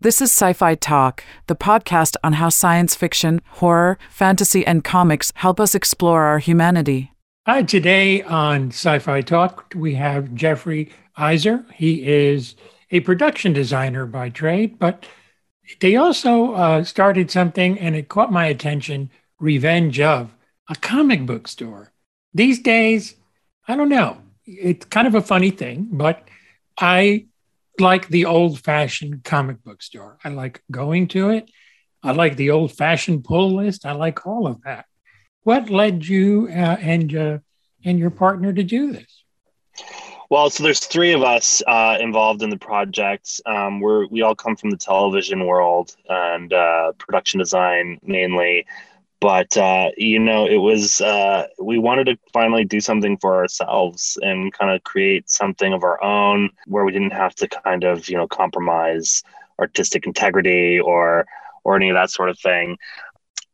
This is Sci Fi Talk, the podcast on how science fiction, horror, fantasy, and comics help us explore our humanity. Hi, today on Sci Fi Talk, we have Jeffrey Eyser. He is a production designer by trade, but they also uh, started something and it caught my attention Revenge of, a comic book store. These days, I don't know. It's kind of a funny thing, but I like the old fashioned comic book store. I like going to it. I like the old fashioned pull list. I like all of that. What led you uh, and uh, and your partner to do this? Well, so there's three of us uh, involved in the project. Um, we're we all come from the television world and uh, production design mainly but uh, you know it was uh, we wanted to finally do something for ourselves and kind of create something of our own where we didn't have to kind of you know compromise artistic integrity or or any of that sort of thing.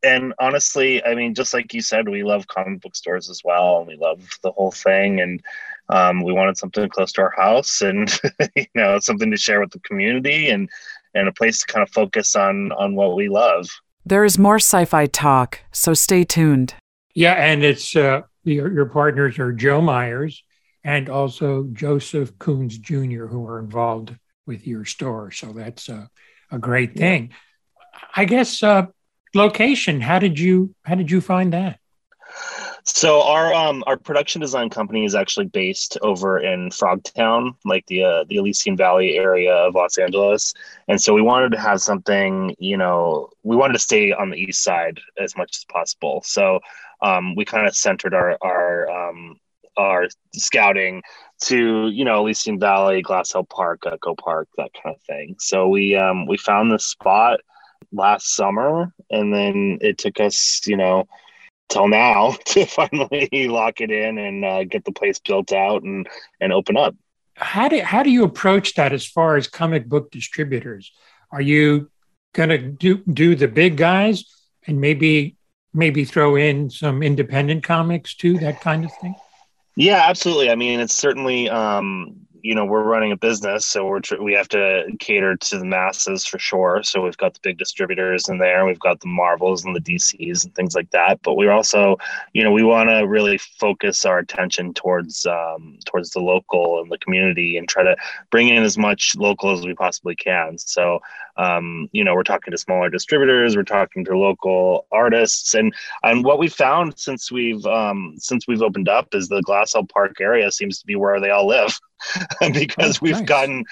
And honestly i mean just like you said we love comic book stores as well and we love the whole thing and um, we wanted something close to our house and you know something to share with the community and and a place to kind of focus on on what we love there is more sci fi talk, so stay tuned. Yeah, and it's uh, your, your partners are Joe Myers and also Joseph Coons Jr., who are involved with your store. So that's a, a great thing. I guess uh, location. How did you how did you find that? So our um our production design company is actually based over in Frogtown, like the uh, the Elysian Valley area of Los Angeles, and so we wanted to have something. You know, we wanted to stay on the east side as much as possible. So um, we kind of centered our our um, our scouting to you know Elysian Valley, Glassell Park, Echo Park, that kind of thing. So we um, we found this spot last summer, and then it took us you know till now to finally lock it in and uh, get the place built out and and open up. How do how do you approach that as far as comic book distributors? Are you going to do do the big guys and maybe maybe throw in some independent comics too, that kind of thing? Yeah, absolutely. I mean, it's certainly um, you know we're running a business so we're we have to cater to the masses for sure. So we've got the big distributors in there we've got the marvels and the dcs and things like that. But we're also you know we want to really focus our attention towards um, towards the local and the community and try to bring in as much local as we possibly can. So um, you know we're talking to smaller distributors we're talking to local artists and and what we found since we've um, since we've opened up is the Glassell Park area seems to be where they all live because oh, we've nice. gotten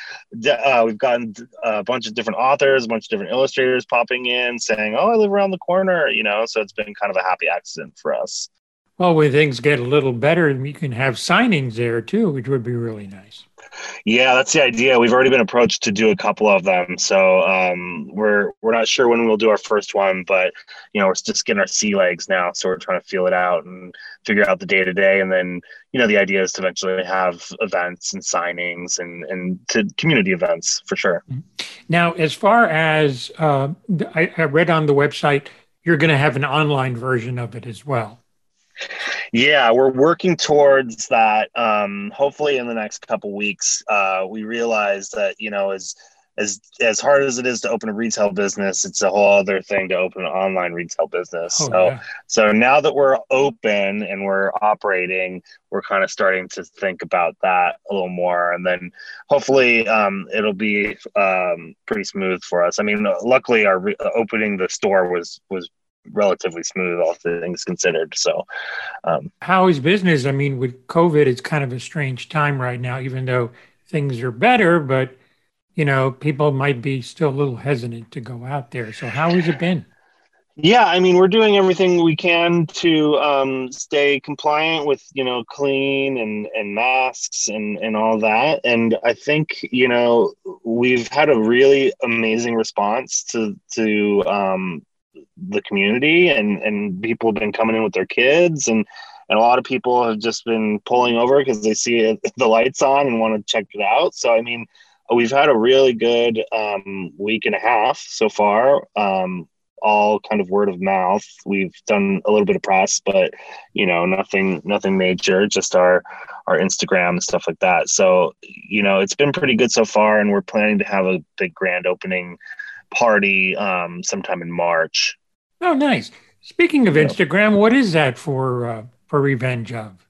uh, we've gotten a bunch of different authors, a bunch of different illustrators popping in saying, "Oh, I live around the corner," you know. So it's been kind of a happy accident for us. Well, when things get a little better, you can have signings there too, which would be really nice. Yeah, that's the idea. We've already been approached to do a couple of them, so um, we're we're not sure when we'll do our first one, but you know we're just getting our sea legs now, so we're trying to feel it out and figure out the day to day, and then you know the idea is to eventually have events and signings and and to community events for sure. Mm-hmm. Now, as far as uh, I, I read on the website, you're going to have an online version of it as well. Yeah, we're working towards that. Um, hopefully, in the next couple weeks, uh, we realize that you know as as as hard as it is to open a retail business, it's a whole other thing to open an online retail business. Oh, so yeah. so now that we're open and we're operating, we're kind of starting to think about that a little more, and then hopefully um, it'll be um, pretty smooth for us. I mean, luckily, our re- opening the store was was relatively smooth, all things considered. So, um, how is business? I mean, with COVID, it's kind of a strange time right now, even though things are better, but you know, people might be still a little hesitant to go out there. So, how has it been? Yeah, I mean, we're doing everything we can to um, stay compliant with, you know, clean and, and masks and, and all that. And I think, you know, we've had a really amazing response to to um, the community and and people have been coming in with their kids and and a lot of people have just been pulling over because they see it, the lights on and want to check it out so i mean we've had a really good um, week and a half so far um, all kind of word of mouth we've done a little bit of press but you know nothing nothing major just our our Instagram and stuff like that. So, you know, it's been pretty good so far, and we're planning to have a big grand opening party um, sometime in March. Oh, nice. Speaking of Instagram, what is that for uh, for Revenge of?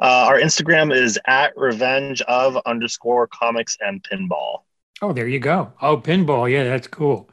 Uh, our Instagram is at Revenge of underscore comics and pinball. Oh, there you go. Oh, pinball. Yeah, that's cool.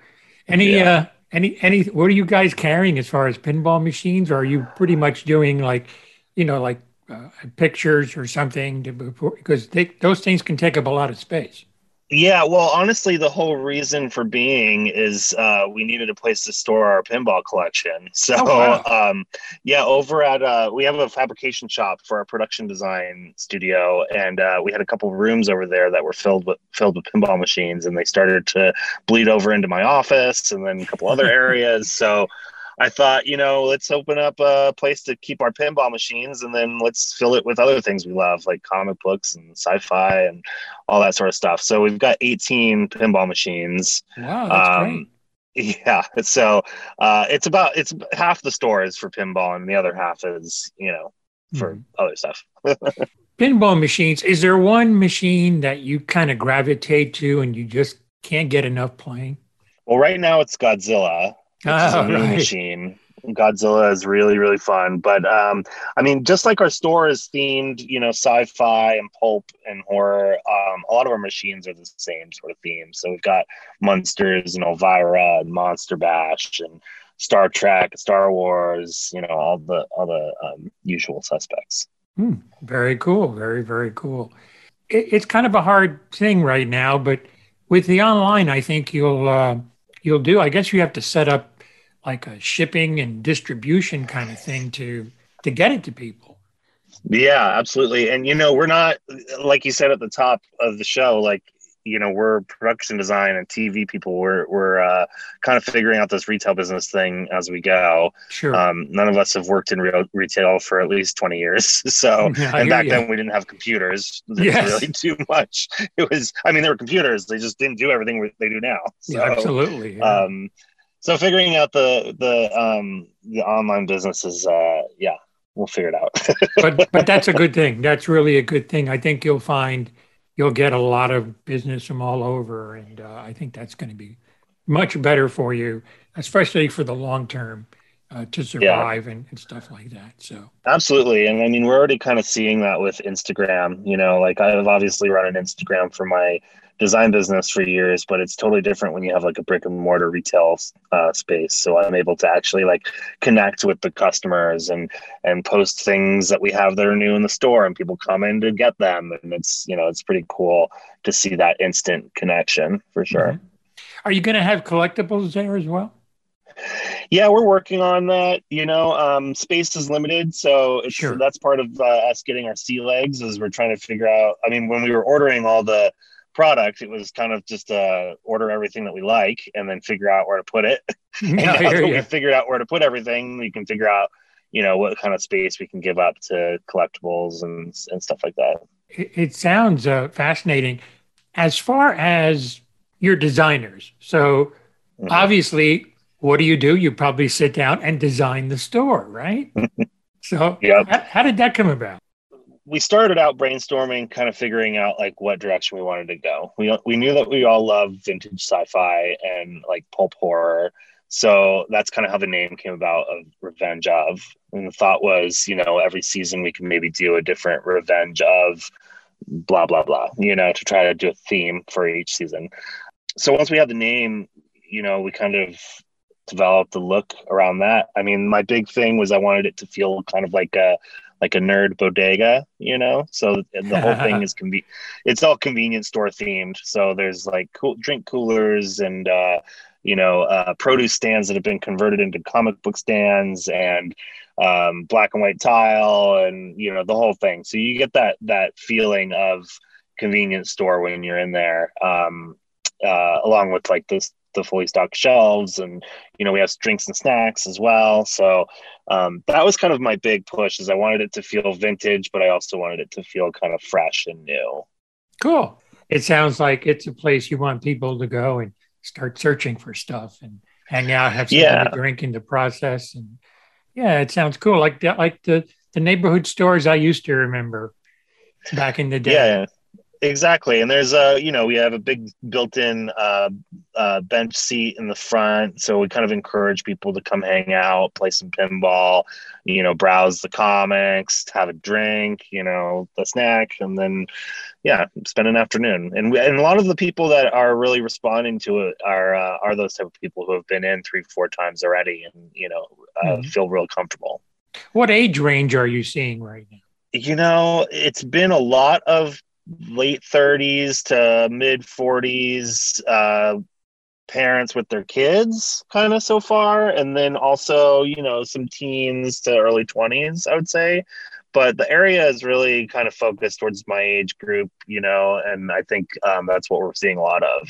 Any yeah. uh any any what are you guys carrying as far as pinball machines? Or are you pretty much doing like, you know, like uh, pictures or something to, because they, those things can take up a lot of space. Yeah, well, honestly, the whole reason for being is uh, we needed a place to store our pinball collection. So, oh, wow. um, yeah, over at uh, we have a fabrication shop for our production design studio, and uh, we had a couple of rooms over there that were filled with filled with pinball machines, and they started to bleed over into my office, and then a couple other areas. So, I thought, you know, let's open up a place to keep our pinball machines and then let's fill it with other things we love, like comic books and sci fi and all that sort of stuff. So we've got 18 pinball machines. Wow, that's um, great. Yeah. So uh, it's about, it's half the store is for pinball and the other half is, you know, for mm. other stuff. pinball machines. Is there one machine that you kind of gravitate to and you just can't get enough playing? Well, right now it's Godzilla oh, a new right. machine. Godzilla is really really fun, but um, I mean, just like our store is themed, you know, sci-fi and pulp and horror. Um, a lot of our machines are the same sort of theme. So we've got monsters and Elvira and Monster Bash and Star Trek, Star Wars. You know, all the all the um, usual suspects. Hmm. Very cool. Very very cool. It, it's kind of a hard thing right now, but with the online, I think you'll uh, you'll do. I guess you have to set up like a shipping and distribution kind of thing to to get it to people. Yeah, absolutely. And you know, we're not like you said at the top of the show, like you know, we're production design and TV people. We're we're uh, kind of figuring out this retail business thing as we go. Sure. Um, none of us have worked in real retail for at least twenty years. So, yeah, and back you. then we didn't have computers. Yes. really too much. It was. I mean, there were computers. They just didn't do everything they do now. So, yeah, absolutely. Yeah. Um, so figuring out the the um the online business is uh yeah we'll figure it out. But but that's a good thing. That's really a good thing. I think you'll find you'll get a lot of business from all over and uh, i think that's going to be much better for you especially for the long term uh, to survive yeah. and, and stuff like that so. Absolutely and i mean we're already kind of seeing that with instagram you know like i've obviously run an instagram for my design business for years, but it's totally different when you have like a brick and mortar retail uh, space. So I'm able to actually like connect with the customers and and post things that we have that are new in the store, and people come in to get them, and it's you know it's pretty cool to see that instant connection for sure. Mm-hmm. Are you going to have collectibles there as well? Yeah, we're working on that. You know, um, space is limited, so sure. that's part of uh, us getting our sea legs. Is we're trying to figure out. I mean, when we were ordering all the product. It was kind of just uh, order everything that we like and then figure out where to put it. and now that we figured out where to put everything, we can figure out, you know, what kind of space we can give up to collectibles and and stuff like that. It, it sounds uh, fascinating. As far as your designers, so mm-hmm. obviously, what do you do? You probably sit down and design the store, right? so, yep. how, how did that come about? We started out brainstorming, kind of figuring out like what direction we wanted to go. We we knew that we all love vintage sci-fi and like pulp horror, so that's kind of how the name came about of Revenge of. And the thought was, you know, every season we can maybe do a different Revenge of blah blah blah, you know, to try to do a theme for each season. So once we had the name, you know, we kind of developed the look around that. I mean, my big thing was I wanted it to feel kind of like a like a nerd bodega, you know. So the whole thing is conven- It's all convenience store themed. So there's like cool drink coolers and uh, you know uh, produce stands that have been converted into comic book stands and um, black and white tile and you know the whole thing. So you get that that feeling of convenience store when you're in there, um, uh, along with like this the fully stocked shelves and you know we have drinks and snacks as well. So um, that was kind of my big push is i wanted it to feel vintage but i also wanted it to feel kind of fresh and new. Cool. It sounds like it's a place you want people to go and start searching for stuff and hang out have something yeah. to drink in the process. And yeah it sounds cool. Like the, like the the neighborhood stores i used to remember back in the day. Yeah, exactly. And there's a, you know, we have a big built-in uh, uh, bench seat in the front, so we kind of encourage people to come hang out, play some pinball, you know, browse the comics, have a drink, you know, a snack, and then, yeah, spend an afternoon. And we, and a lot of the people that are really responding to it are uh, are those type of people who have been in three, four times already, and you know, uh, mm-hmm. feel real comfortable. What age range are you seeing right now? You know, it's been a lot of late 30s to mid 40s uh, parents with their kids kind of so far and then also you know some teens to early 20s i would say. But the area is really kind of focused towards my age group you know and i think um, that's what we're seeing a lot of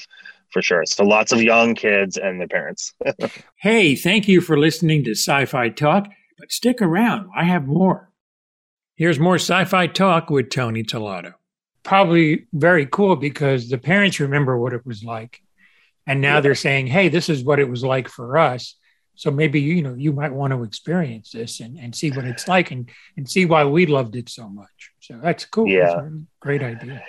for sure. So lots of young kids and their parents. Hey thank you for listening to sci-fi talk but stick around. I have more. Here's more sci-fi talk with tony Tellado probably very cool because the parents remember what it was like. And now yeah. they're saying, hey, this is what it was like for us. So maybe, you know, you might want to experience this and, and see what it's like and, and see why we loved it so much. So that's cool. Yeah. That's great idea.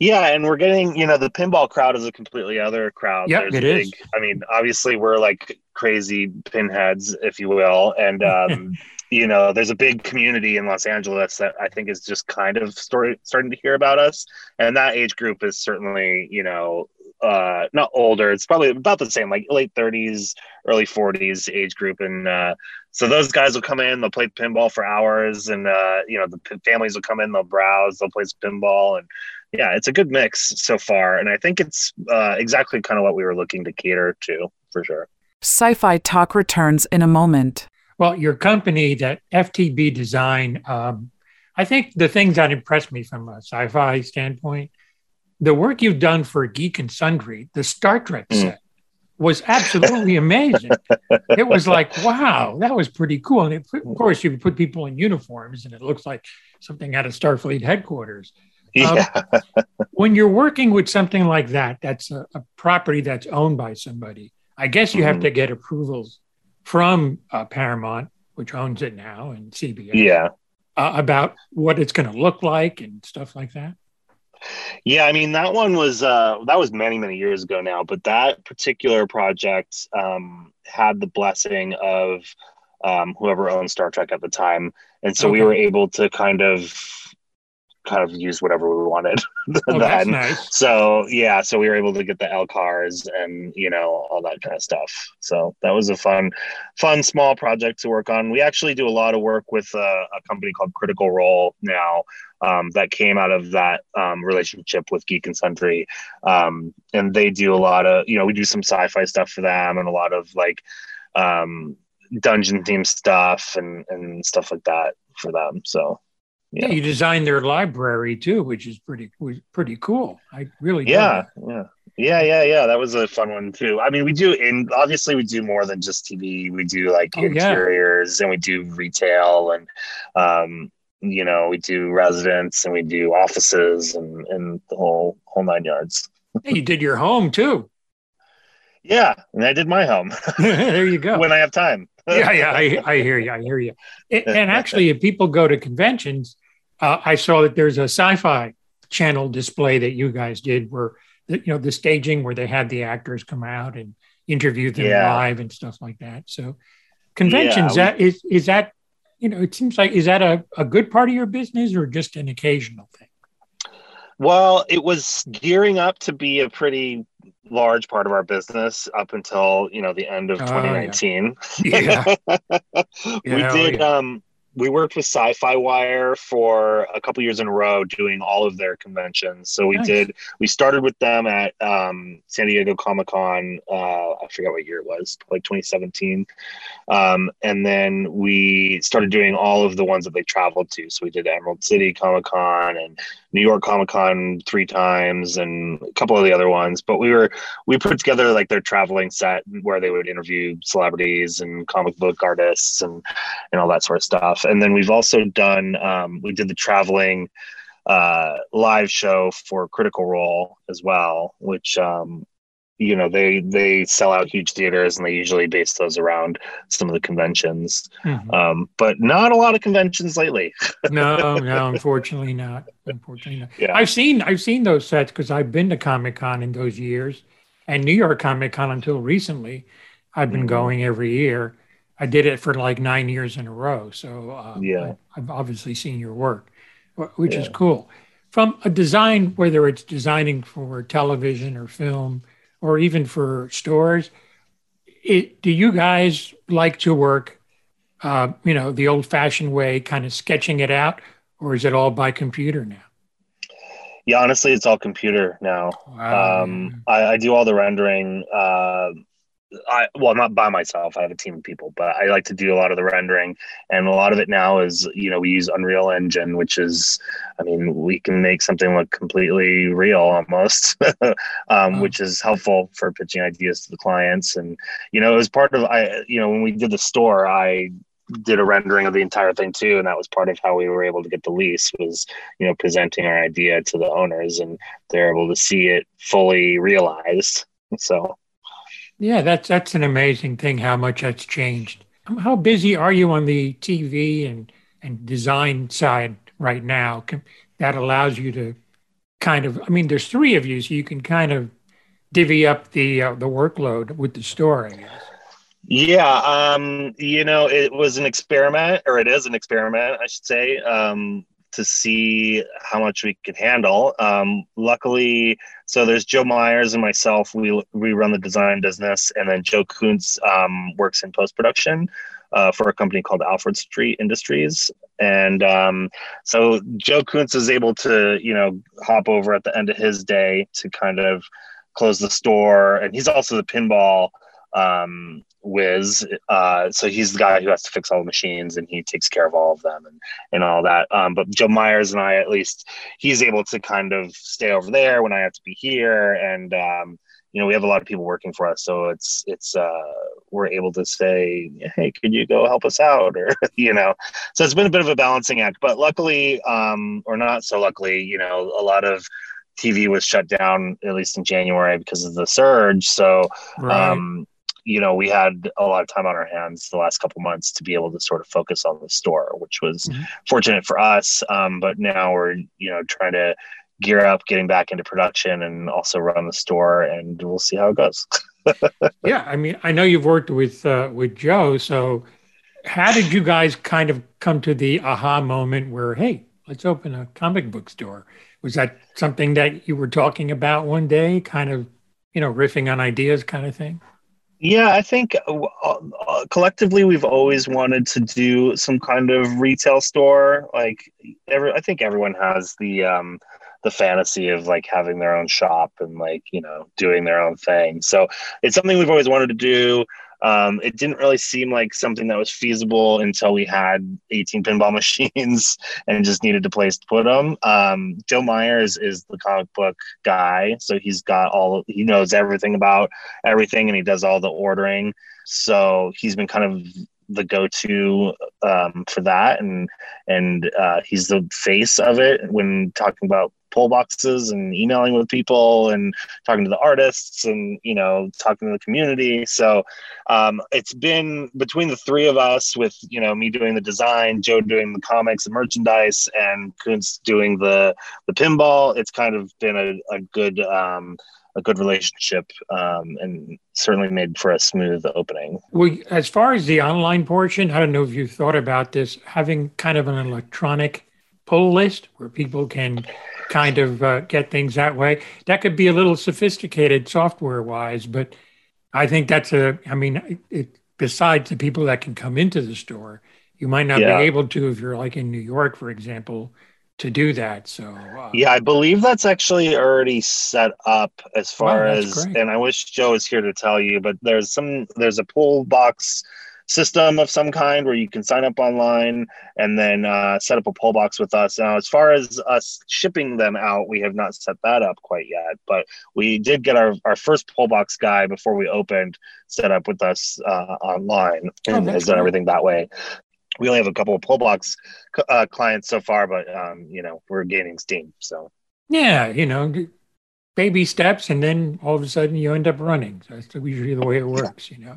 Yeah, and we're getting, you know, the pinball crowd is a completely other crowd. Yeah, it big, is. I mean, obviously we're like crazy pinheads, if you will. And um you know, there's a big community in Los Angeles that I think is just kind of story, starting to hear about us. And that age group is certainly, you know, uh, not older. It's probably about the same, like late 30s, early 40s age group. And uh, so those guys will come in, they'll play pinball for hours, and uh, you know the families will come in, they'll browse, they'll play pinball, and yeah, it's a good mix so far. And I think it's uh, exactly kind of what we were looking to cater to for sure. Sci-fi talk returns in a moment. Well, your company, that FTB Design, um, I think the things that impressed me from a sci-fi standpoint, the work you've done for Geek and Sundry, the Star Trek mm. set, was absolutely amazing. it was like, wow, that was pretty cool. And it, of course, you put people in uniforms, and it looks like something out of Starfleet headquarters. Yeah. Um, when you're working with something like that, that's a, a, property that's owned by somebody. I guess you mm-hmm. have to get approvals from uh, Paramount, which owns it now, and CBS. Yeah. Uh, about what it's going to look like and stuff like that. Yeah, I mean that one was uh, that was many many years ago now, but that particular project um, had the blessing of um, whoever owned Star Trek at the time, and so okay. we were able to kind of kind of use whatever we wanted oh, then. Nice. So yeah, so we were able to get the LCARS and you know all that kind of stuff. So that was a fun, fun small project to work on. We actually do a lot of work with uh, a company called Critical Role now. Um, that came out of that um, relationship with Geek and Sundry, um, and they do a lot of you know we do some sci-fi stuff for them and a lot of like um, dungeon theme stuff and and stuff like that for them. So yeah. you designed their library too, which is pretty pretty cool. I really yeah yeah yeah yeah yeah that was a fun one too. I mean, we do and obviously we do more than just TV. We do like oh, interiors yeah. and we do retail and um, you know we do residents and we do offices and and the whole whole nine yards. hey, you did your home too. Yeah, and I did my home. there you go. when I have time. yeah, yeah, I, I hear you. I hear you. And actually, if people go to conventions, uh, I saw that there's a sci-fi channel display that you guys did where you know the staging where they had the actors come out and interview them yeah. live and stuff like that. So conventions yeah, we, that is is that you know it seems like is that a, a good part of your business or just an occasional thing? Well, it was gearing up to be a pretty large part of our business up until you know the end of 2019. yeah. yeah. we did um we worked with SYFY WIRE for a couple years in a row, doing all of their conventions. So we nice. did. We started with them at um, San Diego Comic Con. Uh, I forget what year it was, like 2017. Um, and then we started doing all of the ones that they traveled to. So we did Emerald City Comic Con and New York Comic Con three times, and a couple of the other ones. But we were we put together like their traveling set where they would interview celebrities and comic book artists and and all that sort of stuff and then we've also done um, we did the traveling uh, live show for Critical Role as well, which um, you know they they sell out huge theaters and they usually base those around some of the conventions mm-hmm. um, but not a lot of conventions lately no no unfortunately not unfortunately not yeah. i've seen i've seen those sets because i've been to comic-con in those years and new york comic-con until recently i've been mm-hmm. going every year i did it for like nine years in a row so uh, yeah i've obviously seen your work which yeah. is cool from a design whether it's designing for television or film or even for stores. It, do you guys like to work, uh, you know, the old-fashioned way, kind of sketching it out, or is it all by computer now? Yeah, honestly, it's all computer now. Wow. Um, I, I, do all the rendering. Uh, I well, not by myself. I have a team of people, but I like to do a lot of the rendering, and a lot of it now is you know we use Unreal Engine, which is, I mean, we can make something look completely real almost, um, which is helpful for pitching ideas to the clients. And you know, it was part of I you know when we did the store, I did a rendering of the entire thing too and that was part of how we were able to get the lease was you know presenting our idea to the owners and they're able to see it fully realized so yeah, that's that's an amazing thing how much that's changed. How busy are you on the TV and and design side right now? Can, That allows you to kind of. I mean, there's three of you, so you can kind of divvy up the uh, the workload with the guess. Yeah, um, you know, it was an experiment, or it is an experiment, I should say. Um, to see how much we could handle. Um, luckily, so there's Joe Myers and myself. We we run the design business, and then Joe Kuntz um, works in post production. Uh, for a company called Alfred Street Industries. And um, so Joe Kuntz is able to, you know, hop over at the end of his day to kind of close the store. And he's also the pinball um, Wiz. Uh, so he's the guy who has to fix all the machines and he takes care of all of them and, and all that. Um, but Joe Myers and I, at least, he's able to kind of stay over there when I have to be here. And, um, you know, we have a lot of people working for us. So it's, it's, uh, we're able to say, Hey, could you go help us out? Or, you know, so it's been a bit of a balancing act, but luckily, um, or not so luckily, you know, a lot of, TV was shut down at least in January because of the surge. So, right. um, you know, we had a lot of time on our hands the last couple months to be able to sort of focus on the store, which was mm-hmm. fortunate for us. Um, but now we're, you know, trying to gear up, getting back into production and also run the store and we'll see how it goes. yeah. I mean, I know you've worked with, uh, with Joe. So how did you guys kind of come to the aha moment where, Hey, let's open a comic book store? Was that something that you were talking about one day, kind of, you know, riffing on ideas kind of thing? Yeah, I think uh, uh, collectively we've always wanted to do some kind of retail store. Like every, I think everyone has the um, the fantasy of like having their own shop and like you know doing their own thing. So it's something we've always wanted to do. Um, it didn't really seem like something that was feasible until we had 18 pinball machines and just needed a place to put them. Um, Joe Myers is the comic book guy, so he's got all he knows everything about everything, and he does all the ordering. So he's been kind of the go-to um, for that, and and uh, he's the face of it when talking about pull boxes and emailing with people and talking to the artists and you know talking to the community so um, it's been between the three of us with you know me doing the design joe doing the comics and merchandise and Kuntz doing the the pinball it's kind of been a, a good um, a good relationship um, and certainly made for a smooth opening. Well, as far as the online portion, I don't know if you thought about this, having kind of an electronic pull list where people can kind of uh, get things that way. That could be a little sophisticated software wise, but I think that's a, I mean, it, besides the people that can come into the store, you might not yeah. be able to if you're like in New York, for example, to do that. So uh, yeah, I believe that's actually already set up as far as, great. and I wish Joe was here to tell you, but there's some there's a pull box system of some kind where you can sign up online and then uh, set up a pull box with us. Now, as far as us shipping them out, we have not set that up quite yet, but we did get our, our first pull box guy before we opened set up with us uh, online oh, and has done everything that way. We only have a couple of pull box uh, clients so far, but um, you know we're gaining steam. So yeah, you know baby steps, and then all of a sudden you end up running. So that's usually the way it works, you know.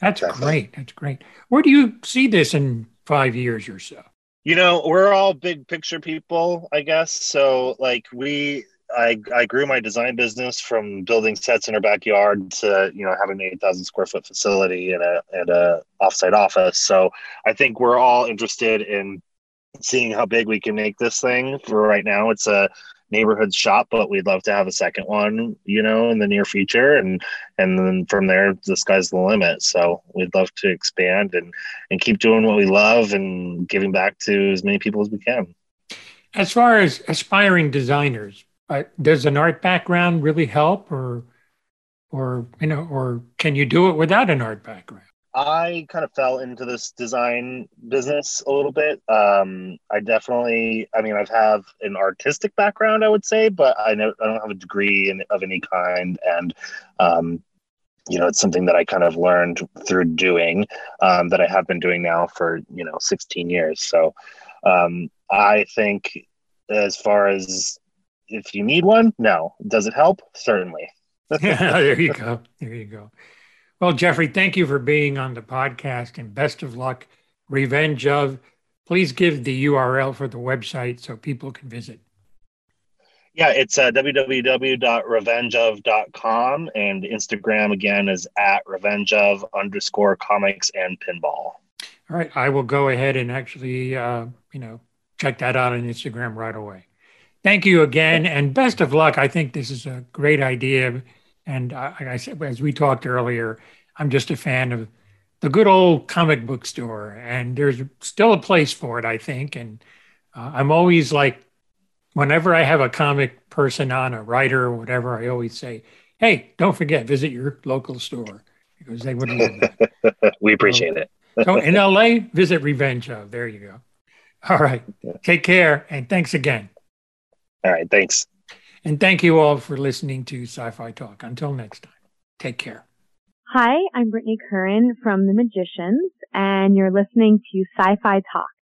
That's exactly. great. That's great. Where do you see this in five years or so? You know, we're all big picture people, I guess. So, like, we, I, I grew my design business from building sets in our backyard to, you know, having an 8,000 square foot facility and a, and a offsite office. So, I think we're all interested in seeing how big we can make this thing. For right now, it's a neighborhood shop, but we'd love to have a second one, you know, in the near future. And and then from there, the sky's the limit. So we'd love to expand and and keep doing what we love and giving back to as many people as we can. As far as aspiring designers, uh, does an art background really help, or or you know, or can you do it without an art background? I kind of fell into this design business a little bit. Um, I definitely, I mean, I've have an artistic background, I would say, but I know I don't have a degree in, of any kind, and um, you know, it's something that I kind of learned through doing um, that I have been doing now for you know 16 years. So um, I think, as far as if you need one, no. Does it help? Certainly. there you go. There you go. Well, Jeffrey, thank you for being on the podcast and best of luck. Revenge of, please give the URL for the website so people can visit. Yeah, it's uh, www.revengeof.com and Instagram again is at revengeof underscore comics and pinball. All right, I will go ahead and actually, uh, you know, check that out on Instagram right away. Thank you again, and best of luck. I think this is a great idea and uh, like I said, as we talked earlier, I'm just a fan of the good old comic book store, and there's still a place for it, I think. And uh, I'm always like, whenever I have a comic person on, a writer or whatever, I always say, "Hey, don't forget, visit your local store," because they would love that. we appreciate it. so in LA, visit Revenge of. There you go. All right. Take care, and thanks again. All right. Thanks. And thank you all for listening to Sci Fi Talk. Until next time, take care. Hi, I'm Brittany Curran from The Magicians, and you're listening to Sci Fi Talk.